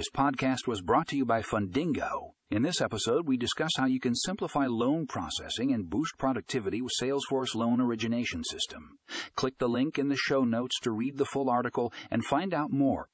This podcast was brought to you by Fundingo. In this episode, we discuss how you can simplify loan processing and boost productivity with Salesforce Loan Origination System. Click the link in the show notes to read the full article and find out more